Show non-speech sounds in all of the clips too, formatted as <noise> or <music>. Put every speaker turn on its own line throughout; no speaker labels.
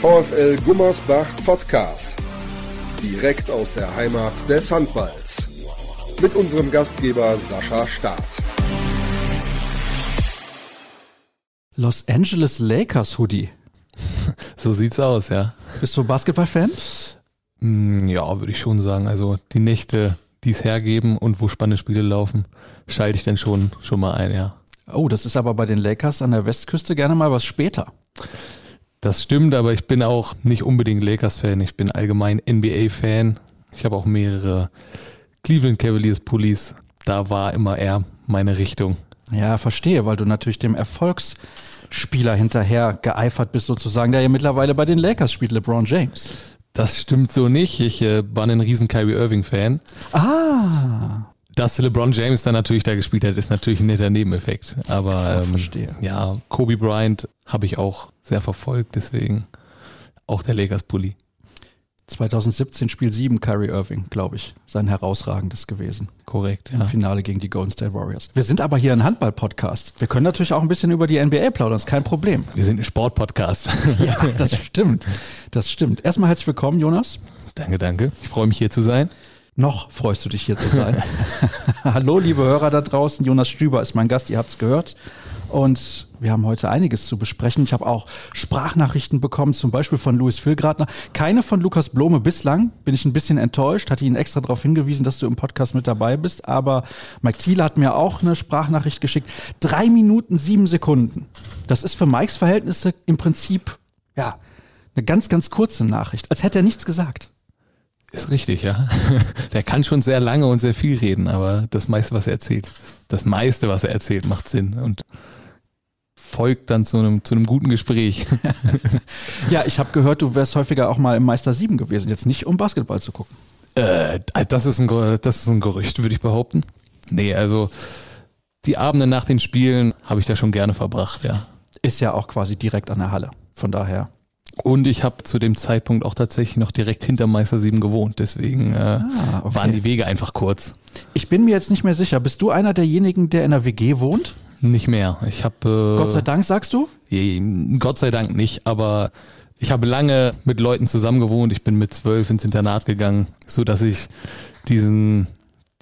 VfL Gummersbach Podcast. Direkt aus der Heimat des Handballs. Mit unserem Gastgeber Sascha Staat.
Los Angeles Lakers Hoodie. <laughs>
So sieht's aus, ja.
Bist du Basketballfan?
Mm, Ja, würde ich schon sagen. Also die Nächte, die es hergeben und wo spannende Spiele laufen, schalte ich dann schon, schon mal ein, ja.
Oh, das ist aber bei den Lakers an der Westküste gerne mal was später.
Das stimmt, aber ich bin auch nicht unbedingt Lakers-Fan. Ich bin allgemein NBA-Fan. Ich habe auch mehrere Cleveland Cavaliers Pullis. Da war immer eher meine Richtung.
Ja, verstehe, weil du natürlich dem Erfolgsspieler hinterher geeifert bist, sozusagen, der ja mittlerweile bei den Lakers spielt, LeBron James.
Das stimmt so nicht. Ich äh, war ein riesen Kyrie Irving-Fan.
Ah,
Dass LeBron James dann natürlich da gespielt hat, ist natürlich ein netter Nebeneffekt. Aber ähm, ja, Kobe Bryant habe ich auch sehr verfolgt, deswegen auch der Lakers-Pulli.
2017 Spiel 7 Kyrie Irving, glaube ich, sein herausragendes gewesen.
Korrekt,
Im
ja.
Finale gegen die Golden State Warriors. Wir sind aber hier ein Handball-Podcast. Wir können natürlich auch ein bisschen über die NBA plaudern, ist kein Problem.
Wir sind ein Sportpodcast. <laughs>
Ja, <laughs> das stimmt. Das stimmt. Erstmal herzlich willkommen, Jonas.
danke, danke. Ich freue mich hier zu sein.
Noch freust du dich hier zu sein. <laughs> Hallo, liebe Hörer da draußen. Jonas Stüber ist mein Gast, ihr habt's gehört. Und wir haben heute einiges zu besprechen. Ich habe auch Sprachnachrichten bekommen, zum Beispiel von Louis Filgratner. Keine von Lukas Blome bislang. Bin ich ein bisschen enttäuscht. Hatte ihn extra darauf hingewiesen, dass du im Podcast mit dabei bist. Aber Mike Thiele hat mir auch eine Sprachnachricht geschickt. Drei Minuten, sieben Sekunden. Das ist für Mikes Verhältnisse im Prinzip, ja, eine ganz, ganz kurze Nachricht. Als hätte er nichts gesagt.
Ist richtig, ja. <laughs> Der kann schon sehr lange und sehr viel reden, aber das meiste, was er erzählt, das meiste, was er erzählt, macht Sinn und folgt dann zu einem, zu einem guten Gespräch. <laughs>
Ja, ich habe gehört, du wärst häufiger auch mal im Meister 7 gewesen, jetzt nicht um Basketball zu gucken.
Äh, das ist ein, das ist ein Gerücht, würde ich behaupten. Nee, also die Abende nach den Spielen habe ich da schon gerne verbracht, ja.
Ist ja auch quasi direkt an der Halle. Von daher.
Und ich habe zu dem Zeitpunkt auch tatsächlich noch direkt hinter Meister 7 gewohnt, deswegen äh,
Ah, okay.
waren die Wege einfach kurz.
Ich bin mir jetzt nicht mehr sicher. Bist du einer derjenigen, der in der WG wohnt?
Nicht mehr. Ich habe äh,
Gott sei Dank, sagst du?
Je- Gott sei Dank nicht, aber ich habe lange mit Leuten zusammen gewohnt. Ich bin mit zwölf ins Internat gegangen, so dass ich diesen,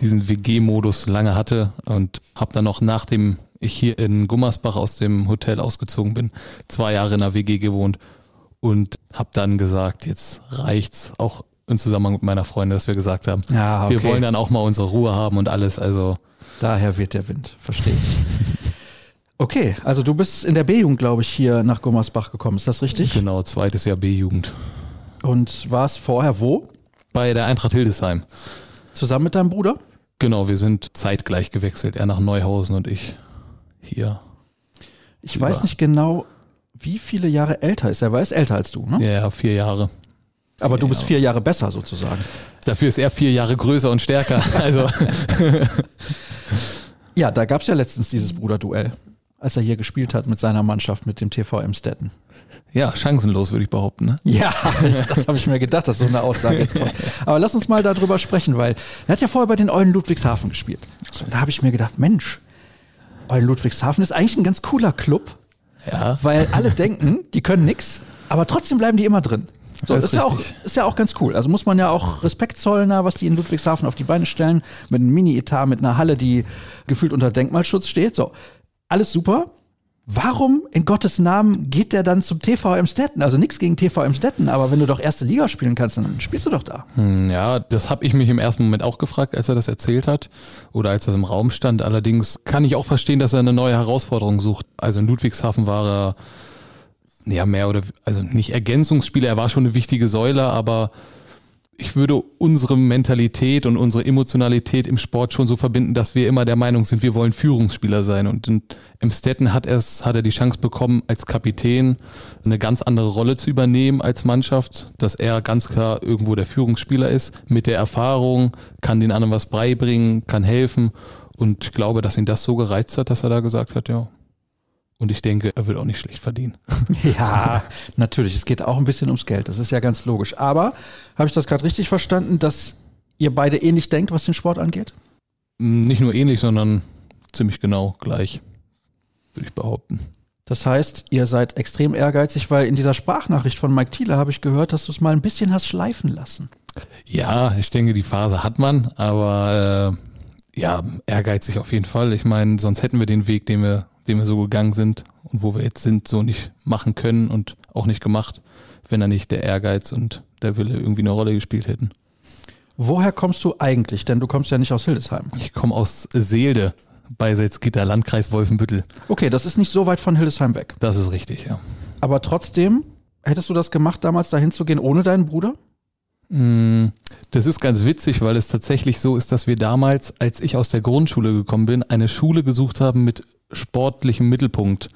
diesen WG-Modus lange hatte und habe dann noch nachdem ich hier in Gummersbach aus dem Hotel ausgezogen bin, zwei Jahre in der WG gewohnt und habe dann gesagt, jetzt reicht's auch im Zusammenhang mit meiner Freundin, dass wir gesagt haben,
Ja,
wir
okay.
wollen dann auch mal unsere Ruhe haben und alles. Also
Daher wird der Wind. Verstehe ich. <laughs> Okay, also du bist in der B-Jugend, glaube ich, hier nach Gummersbach gekommen. Ist das richtig?
genau, zweites Jahr B-Jugend.
Und warst vorher wo?
Bei der Eintracht Hildesheim.
Zusammen mit deinem Bruder?
Genau, wir sind zeitgleich gewechselt. Er nach Neuhausen und ich hier.
Ich weiß nicht genau, wie viele Jahre älter ist er. Er ist älter als du, ne?
Ja, vier Jahre.
Aber du
Ja.
bist vier Jahre besser sozusagen.
Dafür ist er vier Jahre größer und stärker. <laughs> Also <laughs>
Ja, da gab es ja letztens dieses Bruderduell, als er hier gespielt hat mit seiner Mannschaft, mit dem TV Emstetten.
ja, chancenlos würde ich behaupten. Ne?
Ja, <laughs> das habe ich mir gedacht, dass so eine Aussage jetzt kommt. Aber lass uns mal darüber sprechen, weil er hat ja vorher bei den Eulen Ludwigshafen gespielt. So, da habe ich mir gedacht, Mensch, Eulen Ludwigshafen ist eigentlich ein ganz cooler Club,
Ja,
weil alle denken, die können nix, aber trotzdem bleiben die immer drin. So,
Das
ist,
ist
ja auch, ist ja auch ganz cool. Also muss man ja auch Respekt zollen, was die in Ludwigshafen auf die Beine stellen, mit einem Mini-Etat, mit einer Halle, die gefühlt unter Denkmalschutz steht. So, alles super. Warum in Gottes Namen geht der dann zum TV Emstetten? Also nichts gegen TV Emstetten, aber wenn du doch erste Liga spielen kannst, dann spielst du doch da.
Hm, ja, das habe ich mich im ersten Moment auch gefragt, als er das erzählt hat oder als das im Raum stand. Allerdings kann ich auch verstehen, dass er eine neue Herausforderung sucht. Also in Ludwigshafen war er ja mehr oder also nicht Ergänzungsspieler, er war schon eine wichtige Säule, aber ich würde unsere Mentalität und unsere Emotionalität im Sport schon so verbinden, dass wir immer der Meinung sind, wir wollen Führungsspieler sein. Und in Emstetten hat er es, hat er die Chance bekommen, als Kapitän eine ganz andere Rolle zu übernehmen als Mannschaft, dass er ganz klar irgendwo der Führungsspieler ist, mit der Erfahrung, kann den anderen was beibringen, kann helfen. Und ich glaube, dass ihn das so gereizt hat, dass er da gesagt hat, ja. Und ich denke, er wird auch nicht schlecht verdienen. <laughs>
Ja, natürlich. Es geht auch ein bisschen ums Geld. Das ist ja ganz logisch. Aber habe ich das gerade richtig verstanden, dass ihr beide ähnlich denkt, was den Sport angeht?
Nicht nur ähnlich, sondern ziemlich genau gleich, würde ich behaupten.
Das heißt, ihr seid extrem ehrgeizig, weil in dieser Sprachnachricht von Mike Thiele habe ich gehört, dass du es mal ein bisschen hast schleifen lassen.
Ja, ich denke, die Phase hat man, aber äh, ja, ehrgeizig auf jeden Fall. Ich meine, sonst hätten wir den Weg, den wir, den wir so gegangen sind und wo wir jetzt sind, so nicht machen können und auch nicht gemacht, wenn da nicht der Ehrgeiz und der Wille irgendwie eine Rolle gespielt hätten.
Woher kommst du eigentlich? Denn du kommst ja nicht aus Hildesheim.
Ich komme aus Seelde bei Salzgitter, Landkreis Wolfenbüttel.
Okay, das ist nicht so weit von Hildesheim weg.
Das ist richtig, ja.
Aber trotzdem, hättest du das gemacht, damals dahin zu gehen ohne deinen Bruder?
Mm, das ist ganz witzig, weil es tatsächlich so ist, dass wir damals, als ich aus der Grundschule gekommen bin, eine Schule gesucht haben mit sportlichem Mittelpunkt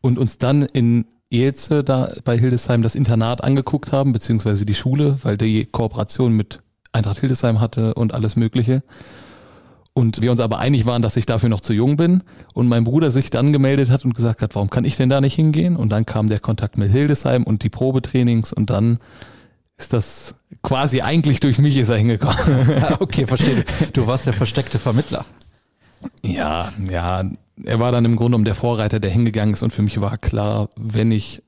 und uns dann in Elze da bei Hildesheim das Internat angeguckt haben, beziehungsweise die Schule, weil die Kooperation mit Eintracht Hildesheim hatte und alles Mögliche. Und wir uns aber einig waren, dass ich dafür noch zu jung bin. Und mein Bruder sich dann gemeldet hat und gesagt hat, warum kann ich denn da nicht hingehen? Und dann kam der Kontakt mit Hildesheim und die Probetrainings und dann ist das quasi eigentlich durch mich ist er hingekommen.
okay, verstehe. Du warst der versteckte Vermittler.
Ja, ja. Er war dann im Grunde um der Vorreiter, der hingegangen ist und für mich war klar, wenn ich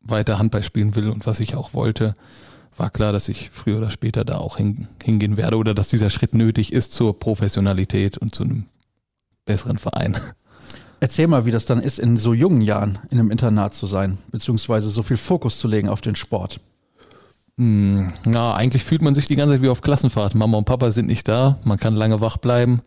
weiter Handball spielen will und was ich auch wollte, war klar, dass ich früher oder später da auch hingehen werde oder dass dieser Schritt nötig ist zur Professionalität und zu einem besseren Verein.
Erzähl mal, wie das dann ist, in so jungen Jahren in einem Internat zu sein, beziehungsweise so viel Fokus zu legen auf den Sport.
Hm, na, eigentlich fühlt man sich die ganze Zeit wie auf Klassenfahrt. Mama und Papa sind nicht da, man kann lange wach bleiben,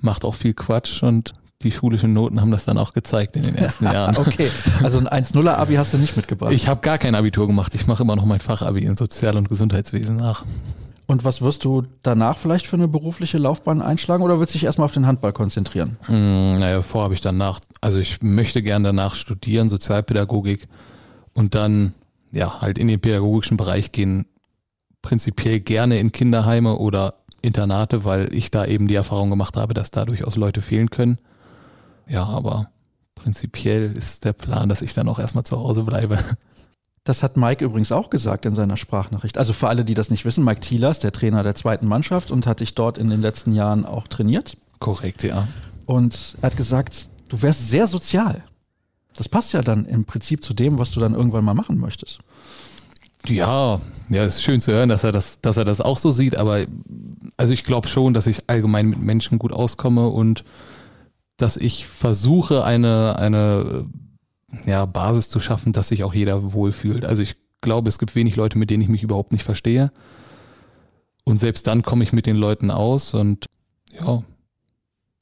macht auch viel Quatsch und die schulischen Noten haben das dann auch gezeigt in den ersten <laughs> Jahren.
okay, also ein 1-0er Abi hast du nicht mitgebracht.
Ich habe gar kein Abitur gemacht. Ich mache immer noch mein Fachabi in Sozial- und Gesundheitswesen nach.
Und was wirst du danach vielleicht für eine berufliche Laufbahn einschlagen oder willst du dich erstmal auf den Handball konzentrieren?
Hm, naja, vor habe ich danach, also ich möchte gerne danach studieren, Sozialpädagogik und dann ja halt in den pädagogischen Bereich gehen, prinzipiell gerne in Kinderheime oder Internate, weil ich da eben die Erfahrung gemacht habe, dass da durchaus Leute fehlen können. Ja, aber prinzipiell ist der Plan, dass ich dann auch erstmal zu Hause bleibe.
Das hat Mike übrigens auch gesagt in seiner Sprachnachricht. Also für alle, die das nicht wissen, Mike Thielers, der Trainer der zweiten Mannschaft und hat dich dort in den letzten Jahren auch trainiert.
Korrekt, ja.
Und er hat gesagt, du wärst sehr sozial. Das passt ja dann im Prinzip zu dem, was du dann irgendwann mal machen möchtest.
Ja, ja, ist schön zu hören, dass er das, dass er das auch so sieht, aber also ich glaube schon, dass ich allgemein mit Menschen gut auskomme und dass ich versuche, eine, eine ja, Basis zu schaffen, dass sich auch jeder wohlfühlt. Also ich glaube, es gibt wenig Leute, mit denen ich mich überhaupt nicht verstehe. Und selbst dann komme ich mit den Leuten aus und ja.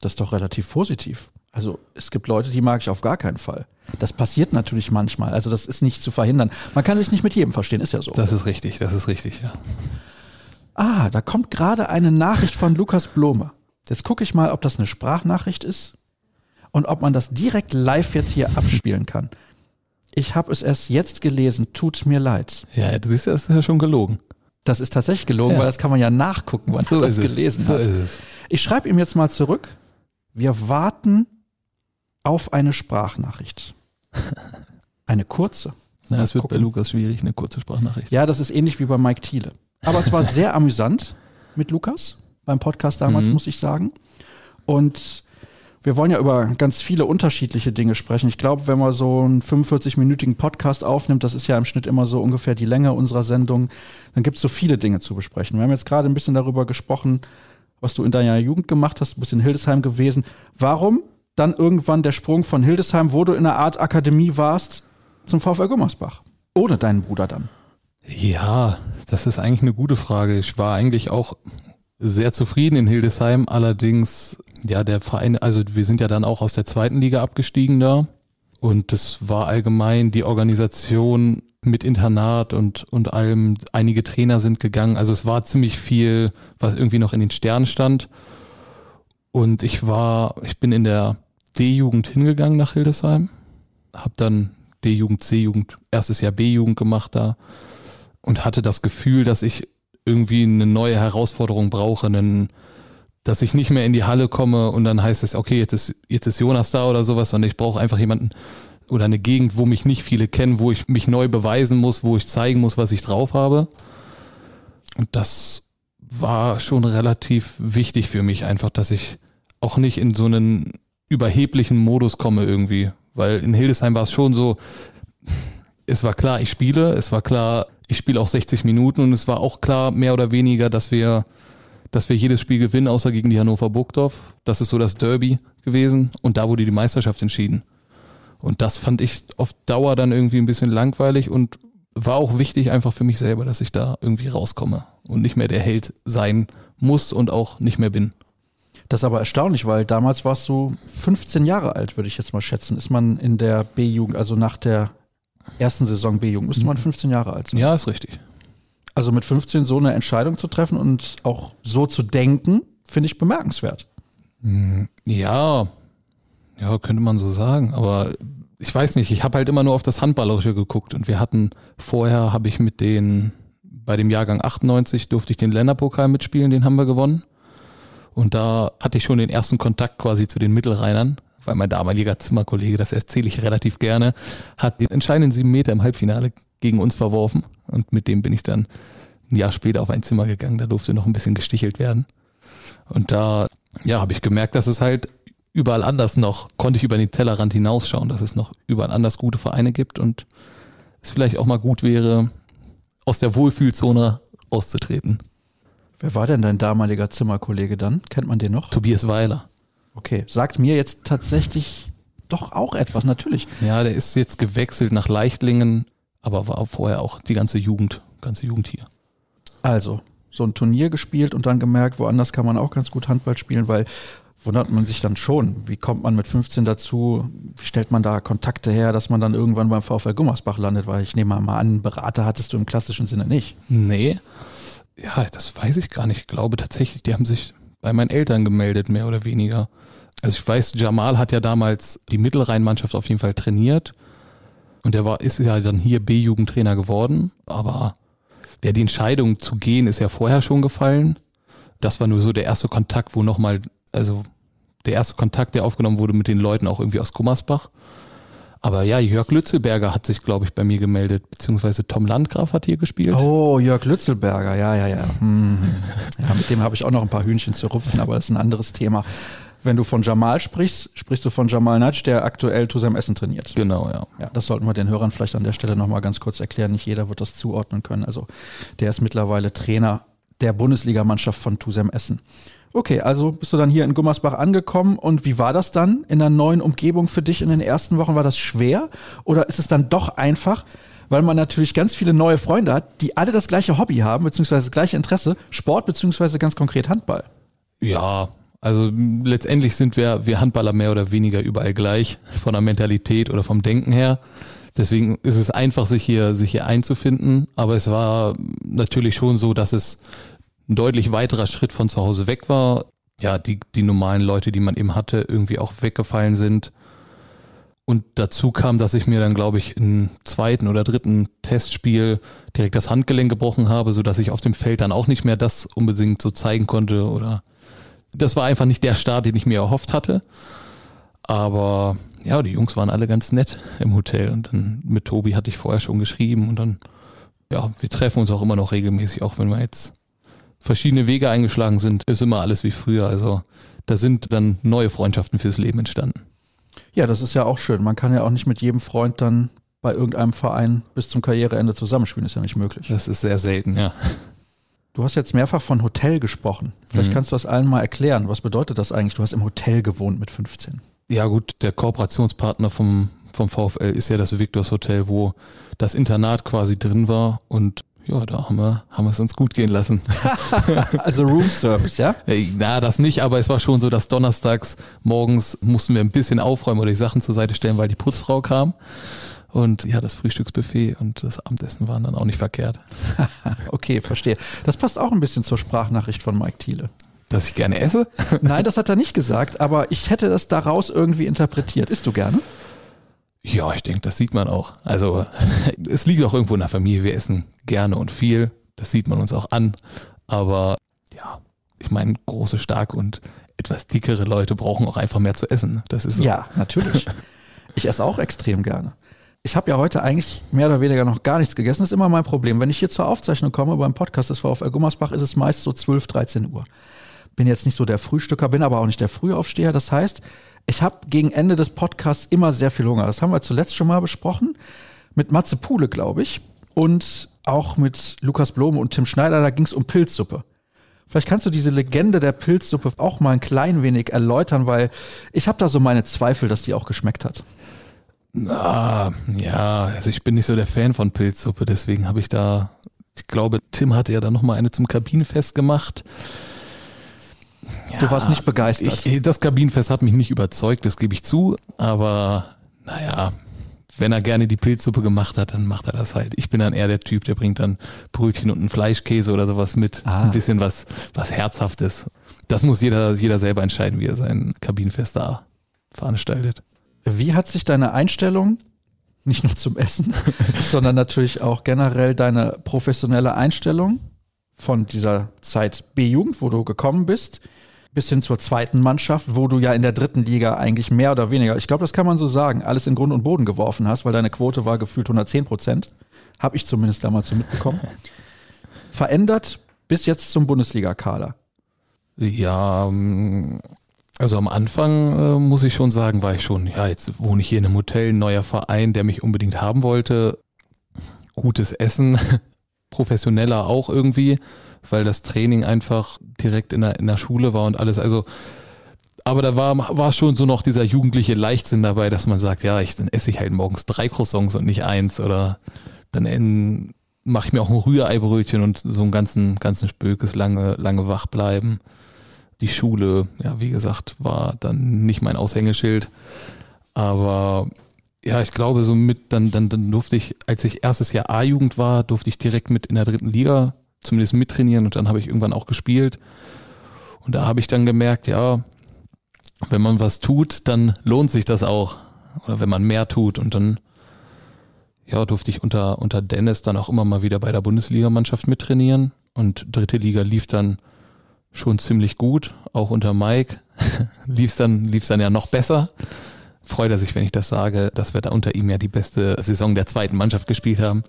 Das ist doch relativ positiv. Also es gibt Leute, die mag ich auf gar keinen Fall. Das passiert natürlich manchmal. Also das ist nicht zu verhindern. Man kann sich nicht mit jedem verstehen, ist ja so.
Das ist richtig, das ist richtig, ja.
Ah, da kommt gerade eine Nachricht von Lukas Blome. Jetzt gucke ich mal, ob das eine Sprachnachricht ist und ob man das direkt live jetzt hier abspielen kann. Ich habe es erst jetzt gelesen, tut mir leid.
Ja, du siehst, das ist ja schon gelogen.
Das ist tatsächlich gelogen, ja. weil das kann man ja nachgucken, wann so er das gelesen so hat. Ich schreibe ihm jetzt mal zurück. Wir warten auf eine Sprachnachricht. <laughs> Eine kurze.
Ja, es wird gucken. bei Lukas schwierig, eine kurze Sprachnachricht.
Ja, das ist ähnlich wie bei Mike Thiele. Aber es war <laughs> sehr amüsant mit Lukas beim Podcast damals, mhm. muss ich sagen. Und wir wollen ja über ganz viele unterschiedliche Dinge sprechen. Ich glaube, wenn man so einen 45-minütigen Podcast aufnimmt, das ist ja im Schnitt immer so ungefähr die Länge unserer Sendung, dann gibt es so viele Dinge zu besprechen. Wir haben jetzt gerade ein bisschen darüber gesprochen, was du in deiner Jugend gemacht hast, ein bisschen Hildesheim gewesen. Warum dann irgendwann der Sprung von Hildesheim, wo du in einer Art Akademie warst, zum VfL Gummersbach? Ohne deinen Bruder dann.
Ja, das ist eigentlich eine gute Frage. Ich war eigentlich auch sehr zufrieden in Hildesheim. Allerdings, ja, der Verein, also wir sind ja dann auch aus der zweiten Liga abgestiegen da. Und das war allgemein die Organisation mit Internat und, und allem. Einige Trainer sind gegangen. Also es war ziemlich viel, was irgendwie noch in den Sternen stand. Und ich war, ich bin in der D-Jugend hingegangen nach Hildesheim. Hab dann D-Jugend, C-Jugend, erstes Jahr B-Jugend gemacht da. Und hatte das Gefühl, dass ich irgendwie eine neue Herausforderung brauche, einen, dass ich nicht mehr in die Halle komme und dann heißt es, okay, jetzt ist, jetzt ist Jonas da oder sowas, sondern ich brauche einfach jemanden oder eine Gegend, wo mich nicht viele kennen, wo ich mich neu beweisen muss, wo ich zeigen muss, was ich drauf habe. Und das war schon relativ wichtig für mich einfach, dass ich auch nicht in so einen überheblichen Modus komme irgendwie, Weil in Hildesheim war es schon so, es war klar, ich spiele, es war klar, ich spiele auch 60 Minuten und es war auch klar, mehr oder weniger, dass wir, dass wir jedes Spiel gewinnen, außer gegen die Hannover Burgdorf. Das ist so das Derby gewesen und da wurde die Meisterschaft entschieden. Und das fand ich auf Dauer dann irgendwie ein bisschen langweilig und war auch wichtig einfach für mich selber, dass ich da irgendwie rauskomme und nicht mehr der Held sein muss und auch nicht mehr bin.
Das ist aber erstaunlich, weil damals warst du 15 Jahre alt, würde ich jetzt mal schätzen. Ist man in der B-Jugend, also nach der ersten Saison B-Jugend, müsste man 15 Jahre alt sein.
Ja, ist richtig.
Also mit 15 so eine Entscheidung zu treffen und auch so zu denken, finde ich bemerkenswert.
Ja, ja, könnte man so sagen, aber ich weiß nicht, ich habe halt immer nur auf das Handballerische geguckt und wir hatten vorher habe ich mit den bei dem Jahrgang 98 durfte ich den Länderpokal mitspielen, den haben wir gewonnen. Und da hatte ich schon den ersten Kontakt quasi zu den Mittelrheinern, weil mein damaliger Zimmerkollege, das erzähle ich relativ gerne, hat den entscheidenden sieben Meter im Halbfinale gegen uns verworfen. Und mit dem bin ich dann ein Jahr später auf ein Zimmer gegangen. Da durfte noch ein bisschen gestichelt werden. Und da, ja, habe ich gemerkt, dass es halt überall anders noch, konnte ich über den Tellerrand hinausschauen, dass es noch überall anders gute Vereine gibt und es vielleicht auch mal gut wäre, aus der Wohlfühlzone auszutreten.
Wer war denn dein damaliger Zimmerkollege dann? Kennt man den noch?
Tobias Weiler.
Okay, sagt mir jetzt tatsächlich doch auch etwas, natürlich.
Ja, der ist jetzt gewechselt nach Leichtlingen, aber war vorher auch die ganze Jugend, ganze Jugend hier.
Also, so ein Turnier gespielt und dann gemerkt, woanders kann man auch ganz gut Handball spielen, weil wundert man sich dann schon, wie kommt man mit 15 dazu, wie stellt man da Kontakte her, dass man dann irgendwann beim VfL Gummersbach landet, weil ich nehme mal an, Berater hattest du im klassischen Sinne nicht.
Nee, ja, das weiß ich gar nicht. Ich glaube tatsächlich, die haben sich bei meinen Eltern gemeldet, mehr oder weniger. Also ich weiß, Jamal hat ja damals die Mittelrheinmannschaft auf jeden Fall trainiert. Und der war, ist ja dann hier B-Jugendtrainer geworden. Aber ja, die Entscheidung zu gehen ist ja vorher schon gefallen. Das war nur so der erste Kontakt, wo nochmal, also der erste Kontakt, der aufgenommen wurde mit den Leuten auch irgendwie aus Gummersbach. Aber ja, Jörg Lützelberger hat sich, glaube ich, bei mir gemeldet, beziehungsweise Tom Landgraf hat hier gespielt.
Oh, Jörg Lützelberger, ja, ja, ja. Hm. Ja, mit dem habe ich auch noch ein paar Hühnchen zu rupfen, aber das ist ein anderes Thema. Wenn du von Jamal sprichst, sprichst du von Jamal Natsch, der aktuell Tusem Essen trainiert.
Genau, ja.
Ja, das sollten wir den Hörern vielleicht an der Stelle nochmal ganz kurz erklären. Nicht jeder wird das zuordnen können. Also der ist mittlerweile Trainer der Bundesligamannschaft von Tusem Essen. Okay, also bist du dann hier in Gummersbach angekommen und wie war das dann in der neuen Umgebung für dich in den ersten Wochen? War das schwer oder ist es dann doch einfach, weil man natürlich ganz viele neue Freunde hat, die alle das gleiche Hobby haben, beziehungsweise das gleiche Interesse, Sport, beziehungsweise ganz konkret Handball?
Ja, also letztendlich sind wir, wir Handballer mehr oder weniger überall gleich, von der Mentalität oder vom Denken her. Deswegen ist es einfach, sich hier, sich hier einzufinden. Aber es war natürlich schon so, dass es ein deutlich weiterer Schritt von zu Hause weg war. Ja, die, die normalen Leute, die man eben hatte, irgendwie auch weggefallen sind. Und dazu kam, dass ich mir dann, glaube ich, im zweiten oder dritten Testspiel direkt das Handgelenk gebrochen habe, so dass ich auf dem Feld dann auch nicht mehr das unbedingt so zeigen konnte oder das war einfach nicht der Start, den ich mir erhofft hatte. Aber ja, die Jungs waren alle ganz nett im Hotel und dann mit Tobi hatte ich vorher schon geschrieben und dann, ja, wir treffen uns auch immer noch regelmäßig, auch wenn wir jetzt verschiedene Wege eingeschlagen sind, ist immer alles wie früher. Also da sind dann neue Freundschaften fürs Leben entstanden.
Ja, das ist ja auch schön. Man kann ja auch nicht mit jedem Freund dann bei irgendeinem Verein bis zum Karriereende zusammenspielen, ist ja nicht möglich.
Das ist sehr selten, ja.
Du hast jetzt mehrfach von Hotel gesprochen. Vielleicht
Mhm.
kannst du das allen mal erklären. Was bedeutet das eigentlich? Du hast im Hotel gewohnt mit 15.
Ja gut, der Kooperationspartner vom, vom VfL ist ja das Victors Hotel, wo das Internat quasi drin war und ja, da haben wir, haben wir es uns gut gehen lassen. <laughs>
Also Room Service, ja?
Na, das nicht, aber es war schon so, dass donnerstags morgens mussten wir ein bisschen aufräumen oder die Sachen zur Seite stellen, weil die Putzfrau kam. Und ja, das Frühstücksbuffet und das Abendessen waren dann auch nicht verkehrt. <laughs>
Okay, verstehe. Das passt auch ein bisschen zur Sprachnachricht von Mike Thiele.
Dass ich gerne esse?
Nein, das hat er nicht gesagt, aber ich hätte das daraus irgendwie interpretiert. Isst du gerne?
Ja, ich denke, das sieht man auch. Also <laughs> es liegt auch irgendwo in der Familie. Wir essen gerne und viel. Das sieht man uns auch an. Aber ja, ich meine, große, starke und etwas dickere Leute brauchen auch einfach mehr zu essen. Das ist so.
Ja, natürlich. Ich esse auch extrem gerne. Ich habe ja heute eigentlich mehr oder weniger noch gar nichts gegessen. Das ist immer mein Problem. Wenn ich hier zur Aufzeichnung komme beim Podcast des VfL Gummersbach, ist es meist so 12, 13 Uhr. Bin jetzt nicht so der Frühstücker, bin aber auch nicht der Frühaufsteher. Das heißt, ich habe gegen Ende des Podcasts immer sehr viel Hunger. Das haben wir zuletzt schon mal besprochen. Mit Matze Pule, glaube ich. Und auch mit Lukas Blome und Tim Schneider, da ging es um Pilzsuppe. Vielleicht kannst du diese Legende der Pilzsuppe auch mal ein klein wenig erläutern, weil ich habe da so meine Zweifel, dass die auch geschmeckt hat.
Ah, ja, also ich bin nicht so der Fan von Pilzsuppe, deswegen habe ich da, ich glaube, Tim hatte ja da nochmal eine zum Kabinenfest gemacht.
Ja, du warst nicht begeistert.
Ich, das Kabinenfest hat mich nicht überzeugt, das gebe ich zu, aber naja, wenn er gerne die Pilzsuppe gemacht hat, dann macht er das halt. Ich bin dann eher der Typ, der bringt dann Brötchen und einen Fleischkäse oder sowas mit. Ah. Ein bisschen was, was Herzhaftes. Das muss jeder, jeder selber entscheiden, wie er sein Kabinenfest da veranstaltet.
Wie hat sich deine Einstellung, nicht nur zum Essen, <laughs> sondern natürlich auch generell deine professionelle Einstellung von dieser Zeit B-Jugend, wo du gekommen bist, bis hin zur zweiten Mannschaft, wo du ja in der dritten Liga eigentlich mehr oder weniger, ich glaube, das kann man so sagen, alles in Grund und Boden geworfen hast, weil deine Quote war gefühlt 110 Prozent. Habe ich zumindest damals so mitbekommen. <laughs> Verändert bis jetzt zum Bundesliga-Kader.
Ja, ähm, also am Anfang äh, muss ich schon sagen, war ich schon, ja, jetzt wohne ich hier in einem Hotel, ein neuer Verein, der mich unbedingt haben wollte. Gutes Essen, <laughs> professioneller auch irgendwie weil das Training einfach direkt in der, in der Schule war und alles. Also, aber da war, war schon so noch dieser jugendliche Leichtsinn dabei, dass man sagt, ja, ich, dann esse ich halt morgens drei Croissants und nicht eins oder dann mache ich mir auch ein Rühreibrötchen und so einen ganzen, ganzen Spökes lange, lange wach bleiben. Die Schule, ja, wie gesagt, war dann nicht mein Aushängeschild. Aber ja, ich glaube, so mit, dann, dann, dann durfte ich, als ich erstes Jahr A-Jugend war, durfte ich direkt mit in der dritten Liga zumindest mittrainieren und dann habe ich irgendwann auch gespielt. Und da habe ich dann gemerkt, ja, wenn man was tut, dann lohnt sich das auch. Oder wenn man mehr tut. Und dann, ja, durfte ich unter, unter Dennis dann auch immer mal wieder bei der Bundesligamannschaft mittrainieren. Und dritte Liga lief dann schon ziemlich gut. Auch unter Mike <laughs> lief es dann, lief's dann ja noch besser. Freut er sich, wenn ich das sage, dass wir da unter ihm ja die beste Saison der zweiten Mannschaft gespielt haben.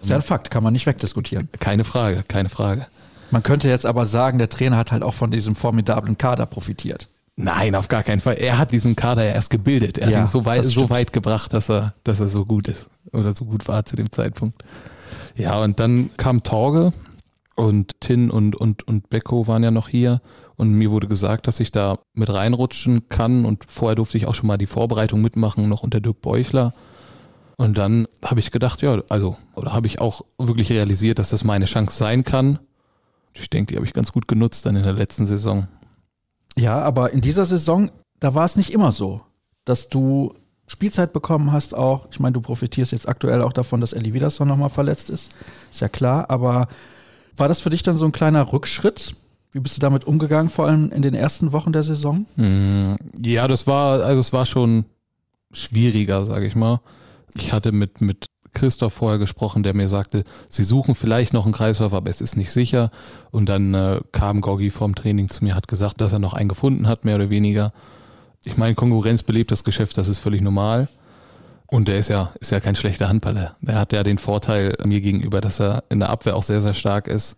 Ist ja ein Fakt, kann man nicht wegdiskutieren.
Keine Frage, keine Frage.
Man könnte jetzt aber sagen, der Trainer hat halt auch von diesem formidablen Kader profitiert.
Nein, auf gar keinen Fall. Er hat diesen Kader ja erst gebildet. Er hat ja, ihn so weit, so weit gebracht, dass er, dass er so gut ist oder so gut war zu dem Zeitpunkt. Ja, und dann kam Torge und Tin und, und, und Becko waren ja noch hier und mir wurde gesagt, dass ich da mit reinrutschen kann und vorher durfte ich auch schon mal die Vorbereitung mitmachen, noch unter Dirk Beuchler. Und dann habe ich gedacht, ja, also, oder habe ich auch wirklich realisiert, dass das meine Chance sein kann. Ich denke, die habe ich ganz gut genutzt dann in der letzten Saison.
Ja, aber in dieser Saison, da war es nicht immer so, dass du Spielzeit bekommen hast auch. Ich meine, du profitierst jetzt aktuell auch davon, dass Ellie Wiederson nochmal verletzt ist. Ist ja klar, aber war das für dich dann so ein kleiner Rückschritt? Wie bist du damit umgegangen, vor allem in den ersten Wochen der Saison?
Hm, ja, das war, also es war schon schwieriger, sage ich mal. Ich hatte mit, mit Christoph vorher gesprochen, der mir sagte, sie suchen vielleicht noch einen Kreislauf, aber es ist nicht sicher. Und dann äh, kam Goggi vorm Training zu mir, hat gesagt, dass er noch einen gefunden hat, mehr oder weniger. Ich meine, Konkurrenz belebt das Geschäft, das ist völlig normal. Und der ist ja, ist ja kein schlechter Handballer. Der hat ja den Vorteil mir gegenüber, dass er in der Abwehr auch sehr, sehr stark ist.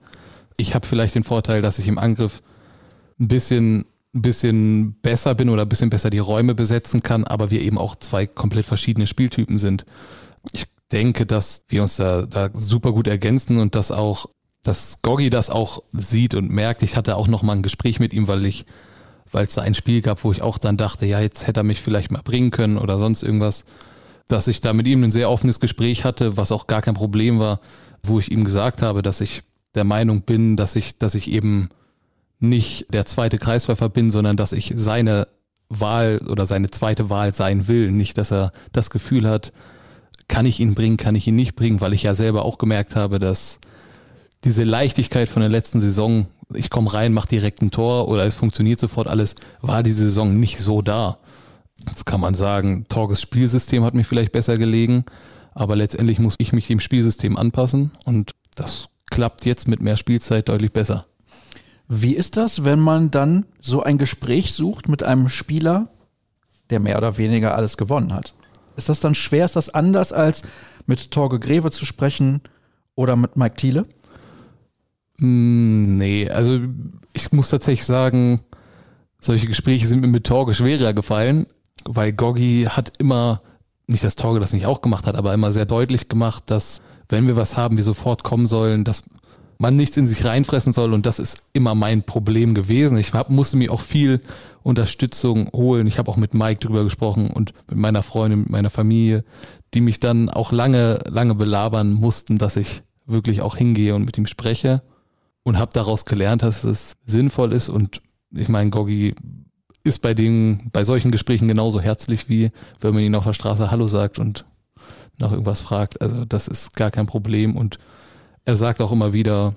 Ich habe vielleicht den Vorteil, dass ich im Angriff ein bisschen ein bisschen besser bin oder ein bisschen besser die Räume besetzen kann, aber wir eben auch zwei komplett verschiedene Spieltypen sind. Ich denke, dass wir uns da, da super gut ergänzen und dass auch, dass Goggi das auch sieht und merkt. Ich hatte auch noch mal ein Gespräch mit ihm, weil ich, weil es da ein Spiel gab, wo ich auch dann dachte, ja, jetzt hätte er mich vielleicht mal bringen können oder sonst irgendwas, dass ich da mit ihm ein sehr offenes Gespräch hatte, was auch gar kein Problem war, wo ich ihm gesagt habe, dass ich der Meinung bin, dass ich, dass ich eben nicht der zweite Kreisläufer bin, sondern dass ich seine Wahl oder seine zweite Wahl sein will. Nicht, dass er das Gefühl hat, kann ich ihn bringen, kann ich ihn nicht bringen, weil ich ja selber auch gemerkt habe, dass diese Leichtigkeit von der letzten Saison, ich komme rein, mache direkt ein Tor oder es funktioniert sofort alles, war diese Saison nicht so da. Jetzt kann man sagen, Torges Spielsystem hat mir vielleicht besser gelegen, aber letztendlich muss ich mich dem Spielsystem anpassen und das klappt jetzt mit mehr Spielzeit deutlich besser.
Wie ist das, wenn man dann so ein Gespräch sucht mit einem Spieler, der mehr oder weniger alles gewonnen hat? Ist das dann schwer? Ist das anders als mit Torge Greve zu sprechen oder mit Mike Thiele?
Mm, nee, also ich muss tatsächlich sagen, solche Gespräche sind mir mit Torge schwerer gefallen, weil Goggi hat immer, nicht dass Torge das nicht auch gemacht hat, aber immer sehr deutlich gemacht, dass wenn wir was haben, wir sofort kommen sollen, dass man nichts in sich reinfressen soll und das ist immer mein Problem gewesen. Ich hab, musste mir auch viel Unterstützung holen. Ich habe auch mit Mike drüber gesprochen und mit meiner Freundin, mit meiner Familie, die mich dann auch lange, lange belabern mussten, dass ich wirklich auch hingehe und mit ihm spreche und habe daraus gelernt, dass es sinnvoll ist und ich meine, Goggi ist bei den, bei solchen Gesprächen genauso herzlich wie wenn man ihn auf der Straße Hallo sagt und nach irgendwas fragt. Also das ist gar kein Problem und er sagt auch immer wieder,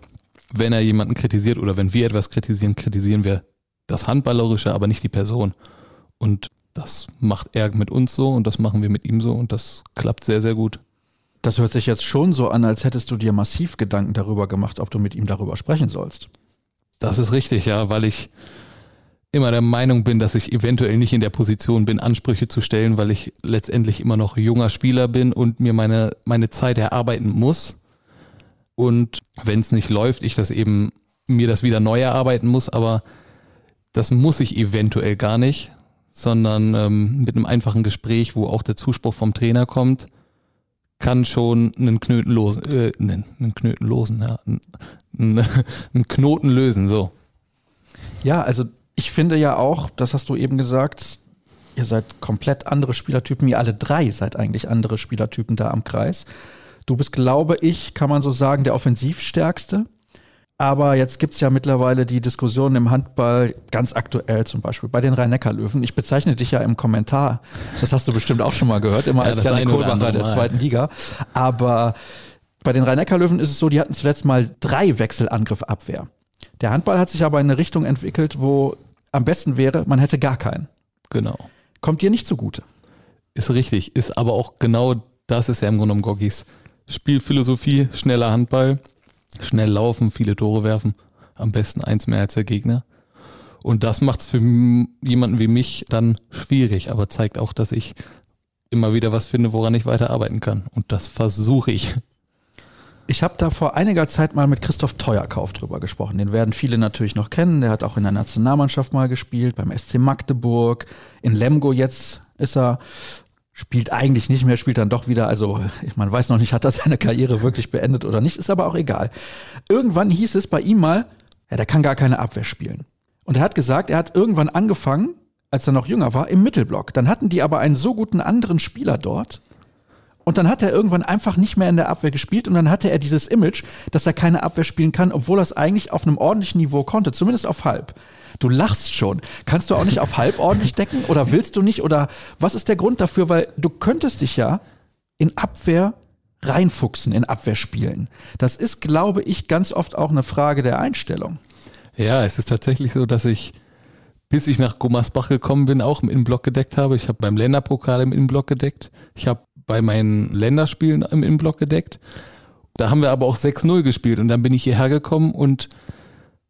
wenn er jemanden kritisiert oder wenn wir etwas kritisieren, kritisieren wir das Handballerische, aber nicht die Person. Und das macht er mit uns so und das machen wir mit ihm so und das klappt sehr, sehr gut.
Das hört sich jetzt schon so an, als hättest du dir massiv Gedanken darüber gemacht, ob du mit ihm darüber sprechen sollst.
Das ist richtig, ja, weil ich immer der Meinung bin, dass ich eventuell nicht in der Position bin, Ansprüche zu stellen, weil ich letztendlich immer noch junger Spieler bin und mir meine, meine Zeit erarbeiten muss. Und wenn es nicht läuft, ich das eben mir das wieder neu erarbeiten muss, aber das muss ich eventuell gar nicht, sondern ähm, mit einem einfachen Gespräch, wo auch der Zuspruch vom Trainer kommt, kann schon einen Knöten losen, äh, einen Knöten losen, ja, einen, <laughs> einen Knoten lösen, so.
Ja, also ich finde ja auch, das hast du eben gesagt, ihr seid komplett andere Spielertypen, ihr alle drei seid eigentlich andere Spielertypen da am Kreis. Du bist, glaube ich, kann man so sagen, der offensivstärkste. Aber jetzt gibt es ja mittlerweile die Diskussion im Handball, ganz aktuell zum Beispiel, bei den Rhein-Neckar-Löwen. Ich bezeichne dich ja im Kommentar, das hast du bestimmt auch schon mal gehört, immer ja, als Janik Kohlbacher der zweiten Liga. Aber bei den Rhein-Neckar-Löwen ist es so, die hatten zuletzt mal drei Wechselangriff-Abwehr. Der Handball hat sich aber in eine Richtung entwickelt, wo am besten wäre, man hätte gar keinen.
Genau.
Kommt dir nicht zugute.
Ist richtig, ist aber auch genau das ist ja im Grunde genommen Goggis Spielphilosophie, schneller Handball, schnell laufen, viele Tore werfen, am besten eins mehr als der Gegner. Und das macht es für jemanden wie mich dann schwierig, aber zeigt auch, dass ich immer wieder was finde, woran ich weiter arbeiten kann. Und das versuche ich.
Ich habe da vor einiger Zeit mal mit Christoph Teuerkauf drüber gesprochen. Den werden viele natürlich noch kennen. Der hat auch in der Nationalmannschaft mal gespielt, beim SC Magdeburg. In Lemgo jetzt ist er spielt eigentlich nicht mehr, spielt dann doch wieder. Also <laughs> man weiß noch nicht, hat er seine Karriere wirklich beendet oder nicht, ist aber auch egal. Irgendwann hieß es bei ihm mal, ja, der kann gar keine Abwehr spielen. Und er hat gesagt, er hat irgendwann angefangen, als er noch jünger war, im Mittelblock. Dann hatten die aber einen so guten anderen Spieler dort. Und dann hat er irgendwann einfach nicht mehr in der Abwehr gespielt und dann hatte er dieses Image, dass er keine Abwehr spielen kann, obwohl er es eigentlich auf einem ordentlichen Niveau konnte, zumindest auf halb. Du lachst schon. Kannst du auch nicht auf halb ordentlich decken oder willst du nicht? Oder was ist der Grund dafür? Weil du könntest dich ja in Abwehr reinfuchsen, in Abwehr spielen. Das ist, glaube ich, ganz oft auch eine Frage der Einstellung.
Ja, es ist tatsächlich so, dass ich, bis ich nach Gummersbach gekommen bin, auch im Innenblock gedeckt habe. Ich habe beim Länderpokal im Innenblock gedeckt. Ich habe bei meinen Länderspielen im Innenblock gedeckt. Da haben wir aber auch 6-0 gespielt und dann bin ich hierher gekommen und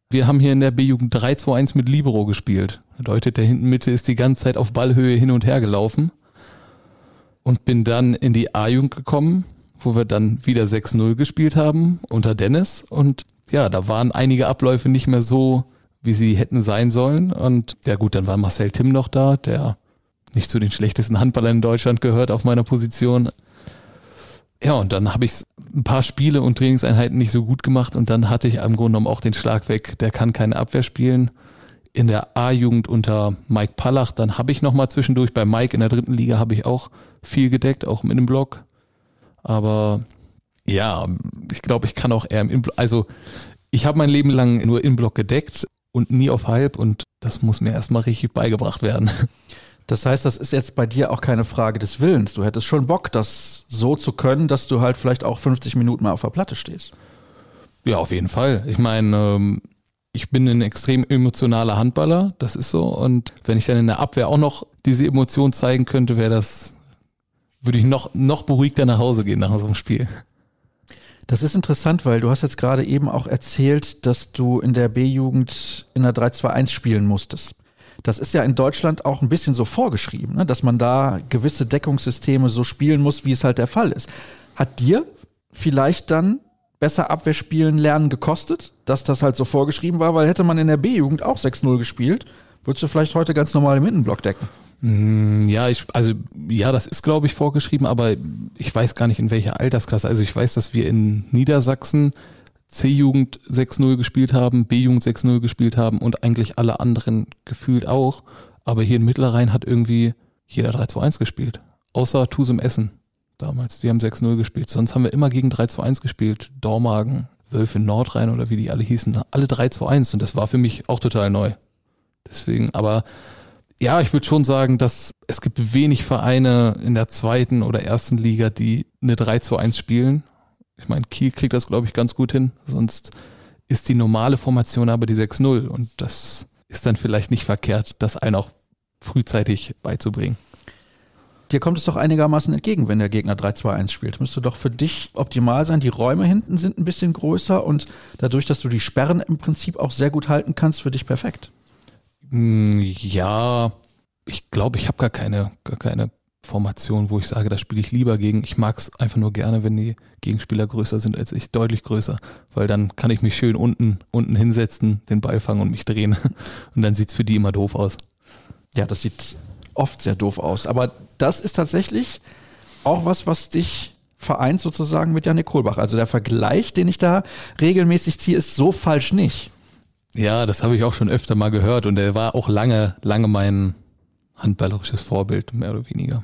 wir haben hier in der B-Jugend 3-2-1 mit Libero gespielt. Bedeutet, der hinten Mitte ist die ganze Zeit auf Ballhöhe hin und her gelaufen. Und bin dann in die A-Jugend gekommen, wo wir dann wieder 6-0 gespielt haben unter Dennis. Und ja, da waren einige Abläufe nicht mehr so, wie sie hätten sein sollen. Und ja gut, dann war Marcel Tim noch da, der nicht zu den schlechtesten Handballern in Deutschland gehört auf meiner Position. Ja, und dann habe ich ein paar Spiele und Trainingseinheiten nicht so gut gemacht und dann hatte ich im Grunde genommen auch den Schlag weg, der kann keine Abwehr spielen. In der A-Jugend unter Mike Pallach, dann habe ich nochmal zwischendurch bei Mike in der dritten Liga habe ich auch viel gedeckt, auch mit dem Block. Aber ja, ich glaube, ich kann auch eher im Inblock, also ich habe mein Leben lang nur im Block gedeckt und nie auf Halb und das muss mir erstmal richtig beigebracht werden. <laughs>
Das heißt, das ist jetzt bei dir auch keine Frage des Willens. Du hättest schon Bock, das so zu können, dass du halt vielleicht auch 50 Minuten mal auf der Platte stehst.
Ja, auf jeden Fall. Ich meine, ähm, ich bin ein extrem emotionaler Handballer, das ist so. Und wenn ich dann in der Abwehr auch noch diese Emotion zeigen könnte, wäre das, würde ich noch, noch beruhigter nach Hause gehen nach so einem Spiel.
Das ist interessant, weil du hast jetzt gerade eben auch erzählt, dass du in der B-Jugend in der 3-2-1 spielen musstest. Das ist ja in Deutschland auch ein bisschen so vorgeschrieben, ne? dass man da gewisse Deckungssysteme so spielen muss, wie es halt der Fall ist. Hat dir vielleicht dann besser Abwehr spielen lernen gekostet, dass das halt so vorgeschrieben war, weil hätte man in der B-Jugend auch 6-0 gespielt, würdest du vielleicht heute ganz normal im Innenblock decken.
Mm, ja, ich, also ja, das ist, glaube ich, vorgeschrieben, aber ich weiß gar nicht, in welcher Altersklasse. Also ich weiß, dass wir in Niedersachsen C-Jugend 6-0 gespielt haben, B-Jugend 6-0 gespielt haben und eigentlich alle anderen gefühlt auch. Aber hier in Mittlerrhein hat irgendwie jeder 3-2-1 gespielt. Außer Tusem Essen damals. Die haben 6-0 gespielt. Sonst haben wir immer gegen 3-2-1 gespielt. Dormagen, Wölfe Nordrhein oder wie die alle hießen. Alle 3-2-1. Und das war für mich auch total neu. Deswegen, aber ja, ich würde schon sagen, dass es gibt wenig Vereine in der zweiten oder ersten Liga, die eine 3-2-1 spielen. Ich meine, Kiel kriegt das, glaube ich, ganz gut hin. Sonst ist die normale Formation aber die 6-0. Und das ist dann vielleicht nicht verkehrt, das allen auch frühzeitig beizubringen
dir kommt es doch einigermaßen entgegen, wenn der Gegner 3-2-1 spielt. Müsste doch für dich optimal sein. Die Räume hinten sind ein bisschen größer und dadurch, dass du die Sperren im Prinzip auch sehr gut halten kannst, für dich perfekt.
Hm, ja, ich glaube, ich habe gar keine, gar keine Formation, wo ich sage, da spiele ich lieber gegen. Ich mag es einfach nur gerne, wenn die Gegenspieler größer sind als ich, deutlich größer, weil dann kann ich mich schön unten, unten hinsetzen, den Ball fangen und mich drehen. <laughs> Und dann sieht es für die immer doof aus.
Ja, das sieht oft sehr doof aus. Aber das ist tatsächlich auch was, was dich vereint sozusagen mit Janik Kohlbach. Also der Vergleich, den ich da regelmäßig ziehe, ist so falsch nicht.
Ja, das habe ich auch schon öfter mal gehört und er war auch lange, lange mein handballerisches Vorbild, mehr oder weniger.